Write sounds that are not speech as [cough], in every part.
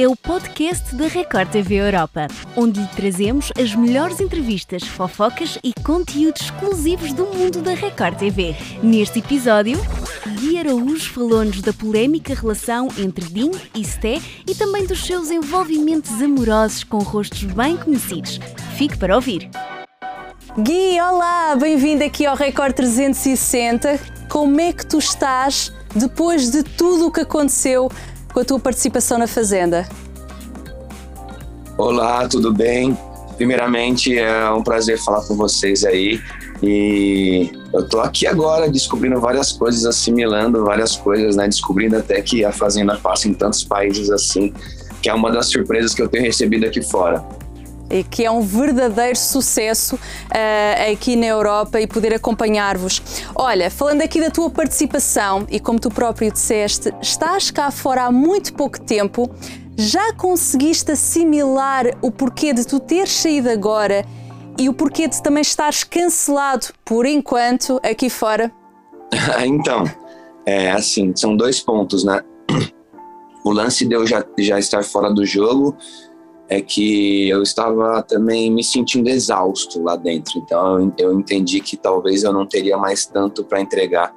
é o podcast da Record TV Europa, onde lhe trazemos as melhores entrevistas, fofocas e conteúdos exclusivos do mundo da Record TV. Neste episódio, Gui Araújo falou-nos da polémica relação entre Din e Sté e também dos seus envolvimentos amorosos com rostos bem conhecidos. Fique para ouvir. Gui, olá! Bem-vindo aqui ao Record 360. Como é que tu estás depois de tudo o que aconteceu com a tua participação na Fazenda. Olá, tudo bem? Primeiramente, é um prazer falar com vocês aí. E eu tô aqui agora descobrindo várias coisas, assimilando várias coisas, né? Descobrindo até que a Fazenda passa em tantos países assim, que é uma das surpresas que eu tenho recebido aqui fora e que é um verdadeiro sucesso uh, aqui na Europa e poder acompanhar-vos. Olha, falando aqui da tua participação e como tu próprio disseste, estás cá fora há muito pouco tempo, já conseguiste assimilar o porquê de tu teres saído agora e o porquê de também estares cancelado por enquanto aqui fora? [laughs] então, é assim, são dois pontos, né? [clears throat] O lance de eu já, já estar fora do jogo é que eu estava também me sentindo exausto lá dentro. Então eu entendi que talvez eu não teria mais tanto para entregar,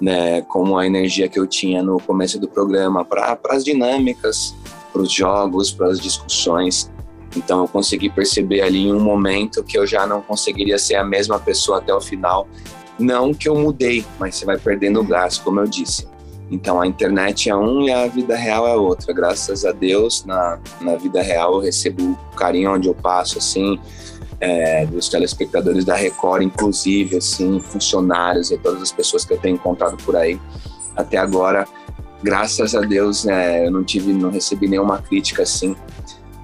né, como a energia que eu tinha no começo do programa para as dinâmicas, para os jogos, para as discussões. Então eu consegui perceber ali em um momento que eu já não conseguiria ser a mesma pessoa até o final. Não que eu mudei, mas você vai perdendo o gás, como eu disse. Então a internet é um e a vida real é outra. Graças a Deus, na, na vida real eu recebo carinho onde eu passo, assim, é, dos telespectadores da Record, inclusive, assim, funcionários e todas as pessoas que eu tenho encontrado por aí. Até agora, graças a Deus, né, eu não tive, não recebi nenhuma crítica assim.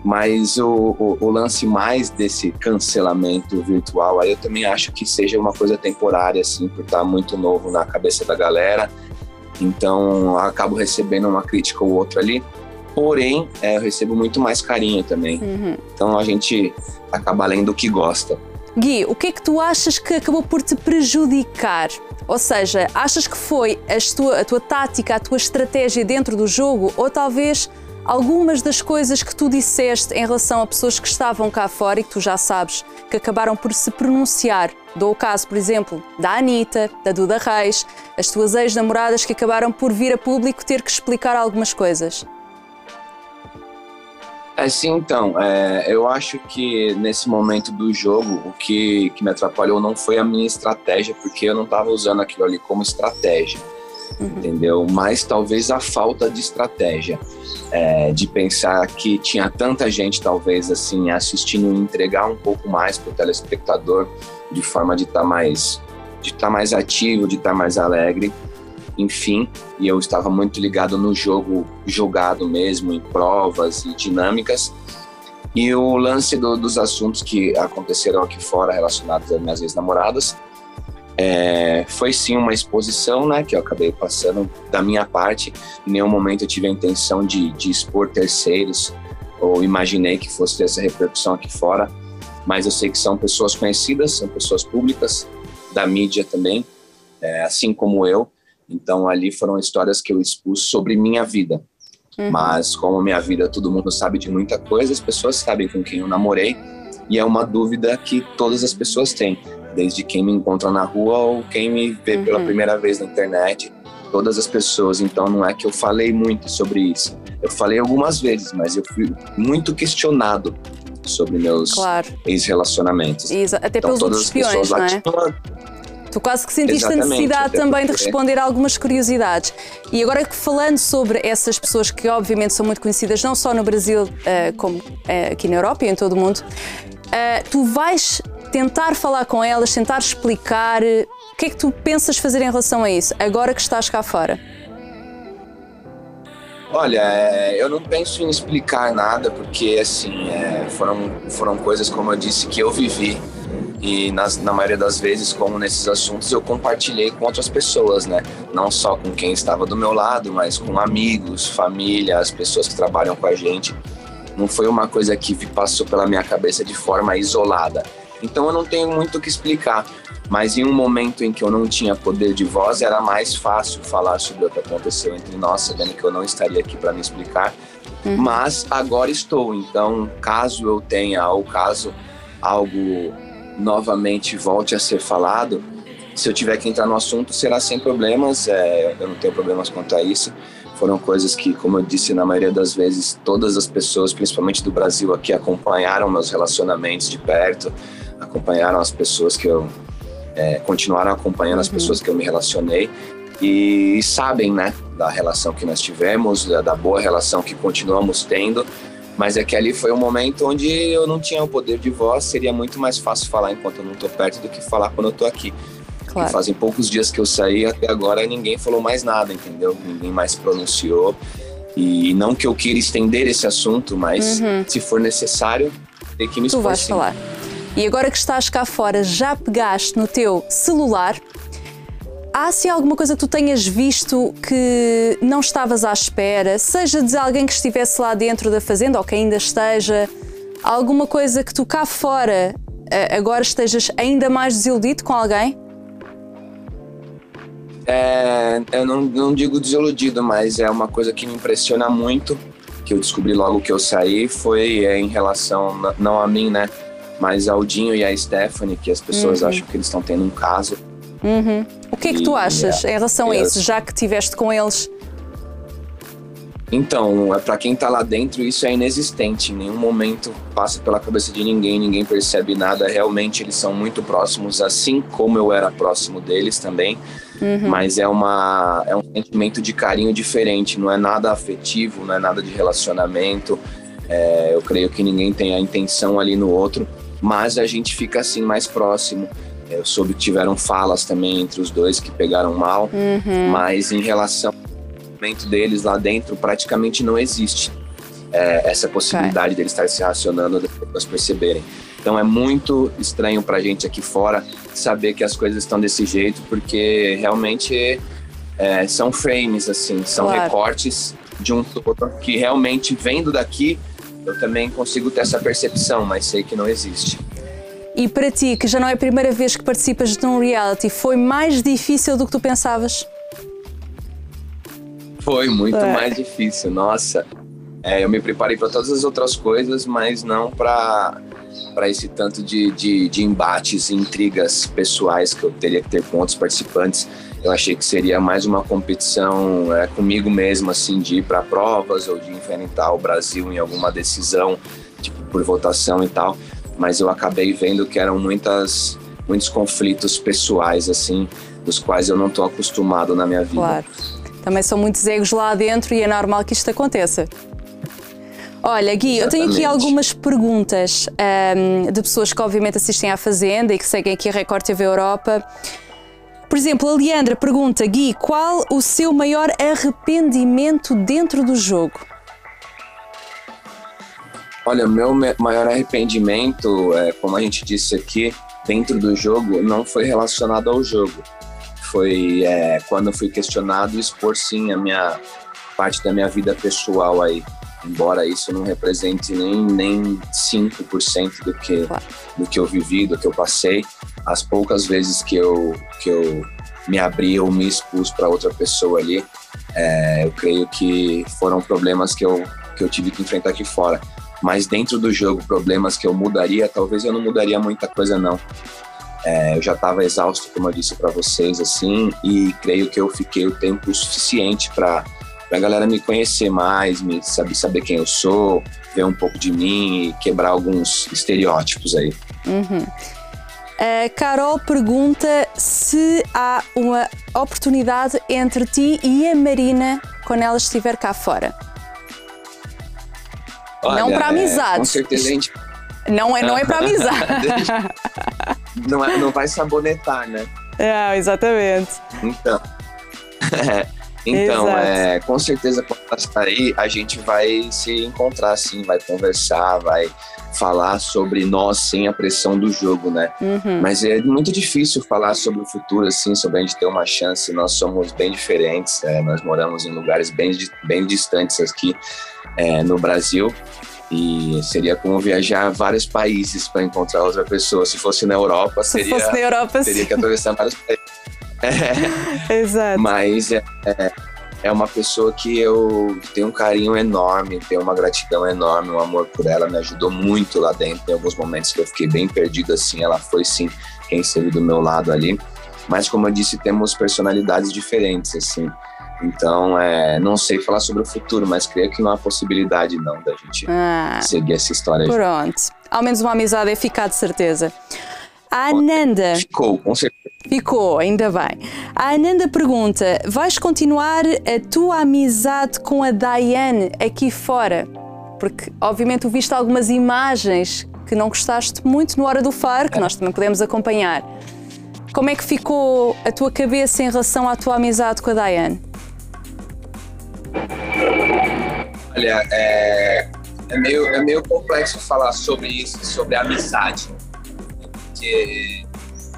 Mas o, o, o, lance mais desse cancelamento virtual, aí eu também acho que seja uma coisa temporária, assim, por estar muito novo na cabeça da galera então, acabo recebendo uma crítica ou outra ali. Porém, é, eu recebo muito mais carinho também. Uhum. Então, a gente acaba lendo o que gosta. Gui, o que é que tu achas que acabou por te prejudicar? Ou seja, achas que foi a tua, a tua tática, a tua estratégia dentro do jogo ou talvez algumas das coisas que tu disseste em relação a pessoas que estavam cá fora e que tu já sabes que acabaram por se pronunciar. Dou o caso, por exemplo, da Anitta, da Duda Reis, as tuas ex-namoradas que acabaram por vir a público ter que explicar algumas coisas. É sim, então. É, eu acho que nesse momento do jogo, o que, que me atrapalhou não foi a minha estratégia, porque eu não estava usando aquilo ali como estratégia uhum. entendeu? Mas talvez a falta de estratégia, é, de pensar que tinha tanta gente, talvez, assim, assistindo e entregar um pouco mais para o telespectador, de forma de estar tá mais, de estar tá mais ativo, de estar tá mais alegre, enfim, e eu estava muito ligado no jogo jogado mesmo, em provas e dinâmicas. E o lance do, dos assuntos que aconteceram aqui fora relacionados às minhas ex-namoradas, é, foi sim uma exposição, né, que eu acabei passando da minha parte. Em nenhum momento eu tive a intenção de, de expor terceiros ou imaginei que fosse ter essa repercussão aqui fora. Mas eu sei que são pessoas conhecidas, são pessoas públicas, da mídia também, é, assim como eu. Então ali foram histórias que eu expus sobre minha vida. Uhum. Mas como minha vida todo mundo sabe de muita coisa, as pessoas sabem com quem eu namorei e é uma dúvida que todas as pessoas têm desde quem me encontra na rua ou quem me vê uhum. pela primeira vez na internet, todas as pessoas. Então não é que eu falei muito sobre isso. Eu falei algumas vezes, mas eu fui muito questionado sobre meus claro. ex-relacionamentos. Até então, pelos outros espiões, não é? Tu quase que sentiste Exatamente, a necessidade também de responder a algumas curiosidades. E agora que falando sobre essas pessoas que obviamente são muito conhecidas, não só no Brasil, uh, como uh, aqui na Europa e em todo o mundo, uh, tu vais tentar falar com elas, tentar explicar eh, o que é que tu pensas fazer em relação a isso, agora que estás cá fora? Olha, é, eu não penso em explicar nada, porque assim, é, foram, foram coisas, como eu disse, que eu vivi. E nas, na maioria das vezes, como nesses assuntos, eu compartilhei com outras pessoas, né? Não só com quem estava do meu lado, mas com amigos, família, as pessoas que trabalham com a gente. Não foi uma coisa que passou pela minha cabeça de forma isolada Então eu não tenho muito o que explicar. Mas em um momento em que eu não tinha poder de voz, era mais fácil falar sobre o que aconteceu entre nós, sabendo que eu não estaria aqui para me explicar. Uhum. Mas agora estou. Então, caso eu tenha, ou caso algo novamente volte a ser falado, se eu tiver que entrar no assunto, será sem problemas. É, eu não tenho problemas quanto a isso. Foram coisas que, como eu disse, na maioria das vezes, todas as pessoas, principalmente do Brasil aqui, acompanharam meus relacionamentos de perto, acompanharam as pessoas que eu é, continuaram acompanhando uhum. as pessoas que eu me relacionei e sabem, né, da relação que nós tivemos, da, boa relação que continuamos tendo. Mas é que ali foi um momento onde eu não tinha o poder de voz, seria muito mais fácil falar enquanto eu não estou perto do que falar quando eu estou aqui. Claro. fazem poucos dias que eu saí, até agora ninguém falou mais nada, entendeu? Ninguém mais pronunciou. E não que eu queira estender esse assunto, mas uhum. se for necessário, tem que me expor. Tu vais falar. E agora que estás cá fora, já pegaste no teu celular? Há se alguma coisa que tu tenhas visto que não estavas à espera, seja de alguém que estivesse lá dentro da fazenda ou que ainda esteja, alguma coisa que tu cá fora eh, agora estejas ainda mais desiludido com alguém? É, eu não, não digo desiludido, mas é uma coisa que me impressiona muito, que eu descobri logo que eu saí, foi é, em relação, não a mim, né? Mas ao Dinho e a Stephanie, que as pessoas uhum. acham que eles estão tendo um caso. Uhum. O que é que tu achas é, em relação a isso, já que tiveste com eles? Então, é para quem tá lá dentro, isso é inexistente. Em nenhum momento passa pela cabeça de ninguém, ninguém percebe nada. Realmente, eles são muito próximos, assim como eu era próximo deles também. Uhum. Mas é, uma, é um sentimento de carinho diferente, não é nada afetivo, não é nada de relacionamento. É, eu creio que ninguém tem a intenção ali no outro, mas a gente fica assim mais próximo. É, eu soube que tiveram falas também entre os dois que pegaram mal, uhum. mas em relação ao momento deles lá dentro, praticamente não existe é, essa possibilidade okay. deles estar se relacionando depois perceberem. Então é muito estranho para a gente aqui fora saber que as coisas estão desse jeito, porque realmente é, são frames, assim, são claro. recortes de um todo que realmente vendo daqui eu também consigo ter essa percepção, mas sei que não existe. E para ti, que já não é a primeira vez que participas de um reality, foi mais difícil do que tu pensavas? Foi muito é. mais difícil, nossa. É, eu me preparei para todas as outras coisas, mas não para para esse tanto de, de, de embates e intrigas pessoais que eu teria que ter com outros participantes. Eu achei que seria mais uma competição é, comigo mesmo, assim, de ir para provas ou de enfrentar o Brasil em alguma decisão, tipo, por votação e tal. Mas eu acabei vendo que eram muitas, muitos conflitos pessoais, assim, dos quais eu não estou acostumado na minha vida. Claro. Também são muitos egos lá dentro e é normal que isto aconteça. Olha, Gui, Exatamente. eu tenho aqui algumas perguntas um, de pessoas que obviamente assistem à Fazenda e que seguem aqui a Record TV Europa. Por exemplo, a Leandra pergunta, Gui, qual o seu maior arrependimento dentro do jogo? Olha, meu maior arrependimento, é, como a gente disse aqui, dentro do jogo, não foi relacionado ao jogo. Foi é, quando eu fui questionado expor sim a minha parte da minha vida pessoal aí embora isso não represente nem, nem 5% do que, do que eu vivi, do que eu passei, as poucas vezes que eu, que eu me abri ou me expus para outra pessoa ali, é, eu creio que foram problemas que eu, que eu tive que enfrentar aqui fora. Mas dentro do jogo, problemas que eu mudaria, talvez eu não mudaria muita coisa, não. É, eu já estava exausto, como eu disse para vocês, assim, e creio que eu fiquei o tempo suficiente para pra galera me conhecer mais, me saber, saber quem eu sou, ver um pouco de mim e quebrar alguns estereótipos aí. Uhum. A Carol pergunta se há uma oportunidade entre ti e a Marina quando ela estiver cá fora. Olha, não para amizade. É, com certeza a gente... Não é, não é para amizade. [laughs] não, é, não vai sabonetar, né? É, exatamente. Então. [laughs] Então, é, com certeza, quando ela sair, a gente vai se encontrar, assim, vai conversar, vai falar sobre nós sem a pressão do jogo, né? Uhum. Mas é muito difícil falar sobre o futuro, assim, sobre a gente ter uma chance. Nós somos bem diferentes, é, nós moramos em lugares bem, bem distantes aqui é, no Brasil. E seria como viajar vários países para encontrar outra pessoa. Se fosse na Europa, Se seria, fosse na Europa, teria sim. que atravessar vários países. [laughs] Exato. Mas é, é, é uma pessoa que eu tenho um carinho enorme, tenho uma gratidão enorme, um amor por ela, me ajudou muito lá dentro. Em alguns momentos que eu fiquei bem perdido assim, ela foi sim quem esteve do meu lado ali. Mas como eu disse, temos personalidades diferentes assim. Então, é, não sei falar sobre o futuro, mas creio que não há possibilidade não da gente Ah, seguir essa história. pronto. Ao menos uma amizade é ficar de certeza. A Ananda Ficou, com certeza. ficou, ainda bem. A Ananda pergunta: vais continuar a tua amizade com a Diane aqui fora? Porque, obviamente, tu viste algumas imagens que não gostaste muito no Hora do Faro, que nós também podemos acompanhar. Como é que ficou a tua cabeça em relação à tua amizade com a Diane? Olha, é, é, meio, é meio complexo falar sobre isso, sobre amizade. Porque,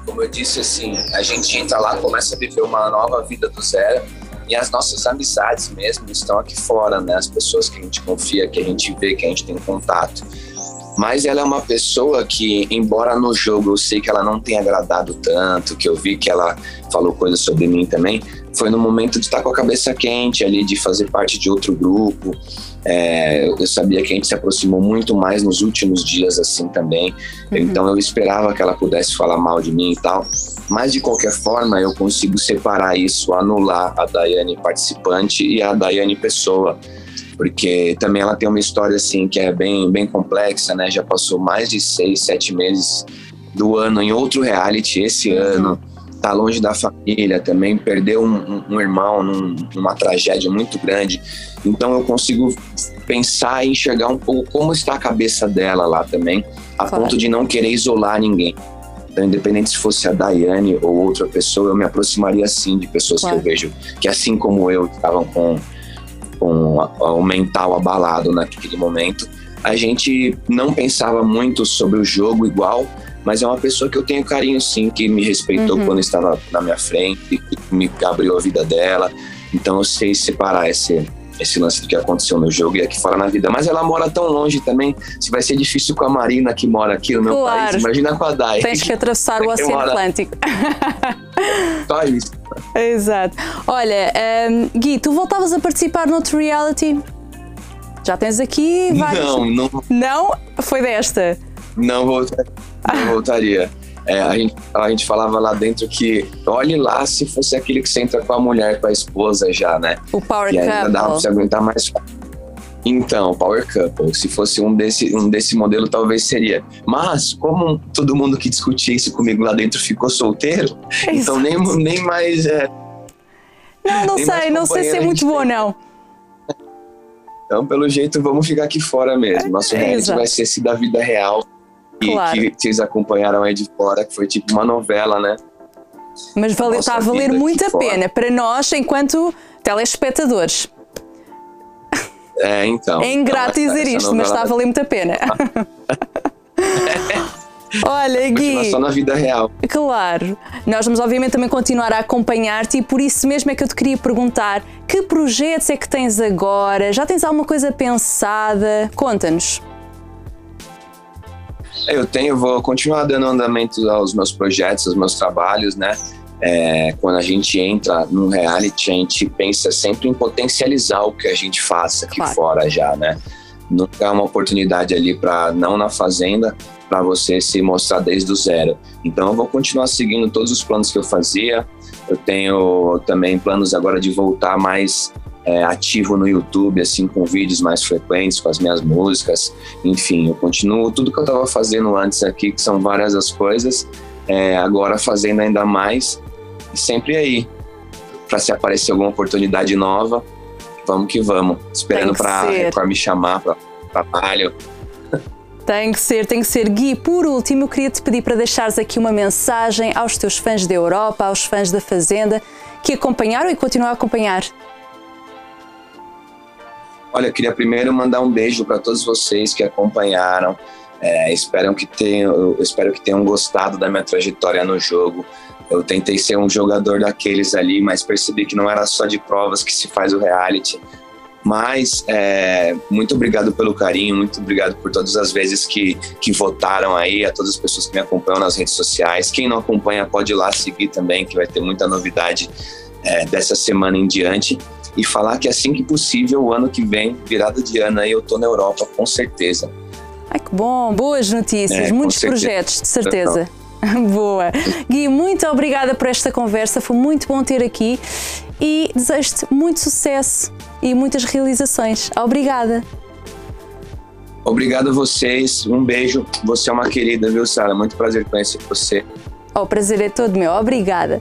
como eu disse, assim, a gente entra lá, começa a viver uma nova vida do zero. E as nossas amizades mesmo estão aqui fora, né? As pessoas que a gente confia, que a gente vê, que a gente tem contato. Mas ela é uma pessoa que, embora no jogo eu sei que ela não tenha agradado tanto, que eu vi que ela falou coisas sobre mim também, foi no momento de estar com a cabeça quente ali, de fazer parte de outro grupo. É, eu sabia que a gente se aproximou muito mais nos últimos dias, assim também. Então eu esperava que ela pudesse falar mal de mim e tal. Mas de qualquer forma, eu consigo separar isso, anular a Daiane participante e a Daiane pessoa porque também ela tem uma história assim que é bem, bem complexa, né? Já passou mais de seis, sete meses do ano em outro reality esse ano, tá longe da família também, perdeu um, um- irmão num- numa tragédia muito grande. Então eu consigo pensar e enxergar um pouco como está a cabeça dela lá também, a Claro. ponto de não querer isolar ninguém. Então, independente se fosse a Daiane ou outra pessoa, eu me aproximaria sim de pessoas Claro. que eu vejo que, assim como eu, estavam com com o mental abalado naquele momento. A gente não pensava muito sobre o jogo igual, mas é uma pessoa que eu tenho carinho sim, que me respeitou Uhum. quando estava na minha frente, que me abriu a vida dela. Então eu sei separar esse esse lance do que aconteceu no jogo e aqui fora na vida. Mas ela mora tão longe também, se vai ser difícil com a Marina que mora aqui no meu Claro. país, imagina com a Dai. Tens que atravessar o [laughs] Oceano. Atlântico. [laughs] Só isso. Exato. Olha, hum, Gui, tu voltavas a participar noutro reality? Já tens aqui vários. Não, não, Não? Foi desta. Não, não voltaria. É, a, gente, a gente falava lá dentro que olhe lá se fosse aquele que você entra com a mulher, com a esposa já, né? O Power E ainda dava pra você Couple. aguentar mais. Então, Power Couple, se fosse um desse, um desse modelo, talvez seria. Mas, como todo mundo que discutia isso comigo lá dentro ficou solteiro, então nem, nem mais. é, Não, não sei, não sei se é muito bom, não. então, pelo jeito, vamos ficar aqui fora mesmo. Nosso reality Exato. vai ser esse da vida real. Claro. que vocês acompanharam aí de fora, que foi tipo uma novela, né? Mas vale- está a valer muito a fora. pena para nós, enquanto telespectadores. É, então. É ingrato Então, dizer isto, mas está a valer muito a pena. [laughs] Olha, vai continuar Gui. só na vida real. Claro, nós vamos obviamente também continuar a acompanhar-te e por isso mesmo é que eu te queria perguntar que projetos é que tens agora? Já tens alguma coisa pensada? Conta-nos. Eu tenho, vou continuar dando andamento aos meus projetos, aos meus trabalhos, né? É, quando a gente entra num reality, a gente pensa sempre em potencializar o que a gente faça aqui Claro. fora já, né? Nunca é uma oportunidade ali para não na fazenda, para você se mostrar desde o zero. Então eu vou continuar seguindo todos os planos que eu fazia. Eu tenho também planos agora de voltar mais é, ativo no YouTube, assim, com vídeos mais frequentes, com as minhas músicas. Enfim, eu continuo tudo que eu estava fazendo antes aqui, que são várias as coisas, é, agora fazendo ainda mais e sempre aí para se aparecer alguma oportunidade nova, vamos que vamos, esperando para me chamar para trabalho. Tem que ser, tem que ser. Gui, por último, eu queria te pedir para deixares aqui uma mensagem aos teus fãs da Europa, aos fãs da Fazenda, que acompanharam e continuam a acompanhar. Olha, eu queria primeiro mandar um beijo para todos vocês que acompanharam. É, espero que tenham, espero que tenham gostado da minha trajetória no jogo. Eu tentei ser um jogador daqueles ali, mas percebi que não era só de provas que se faz o reality. Mas é, muito obrigado pelo carinho, muito obrigado por todas as vezes que, que votaram aí, a todas as pessoas que me acompanham nas redes sociais. Quem não acompanha pode ir lá seguir também, que vai ter muita novidade é, dessa semana em diante. E falar que assim que possível, o ano que vem, virada de ano aí, eu tô na Europa, com certeza. Ai, que bom, boas notícias, é, muitos projetos, de certeza. [laughs] Boa. Gui, muito obrigada por esta conversa, foi muito bom ter aqui e desejo-te muito sucesso e muitas realizações. Obrigada. Obrigado a vocês, um beijo. Você é uma querida, viu, Sara? Muito prazer conhecer você. O prazer é todo meu. Obrigada.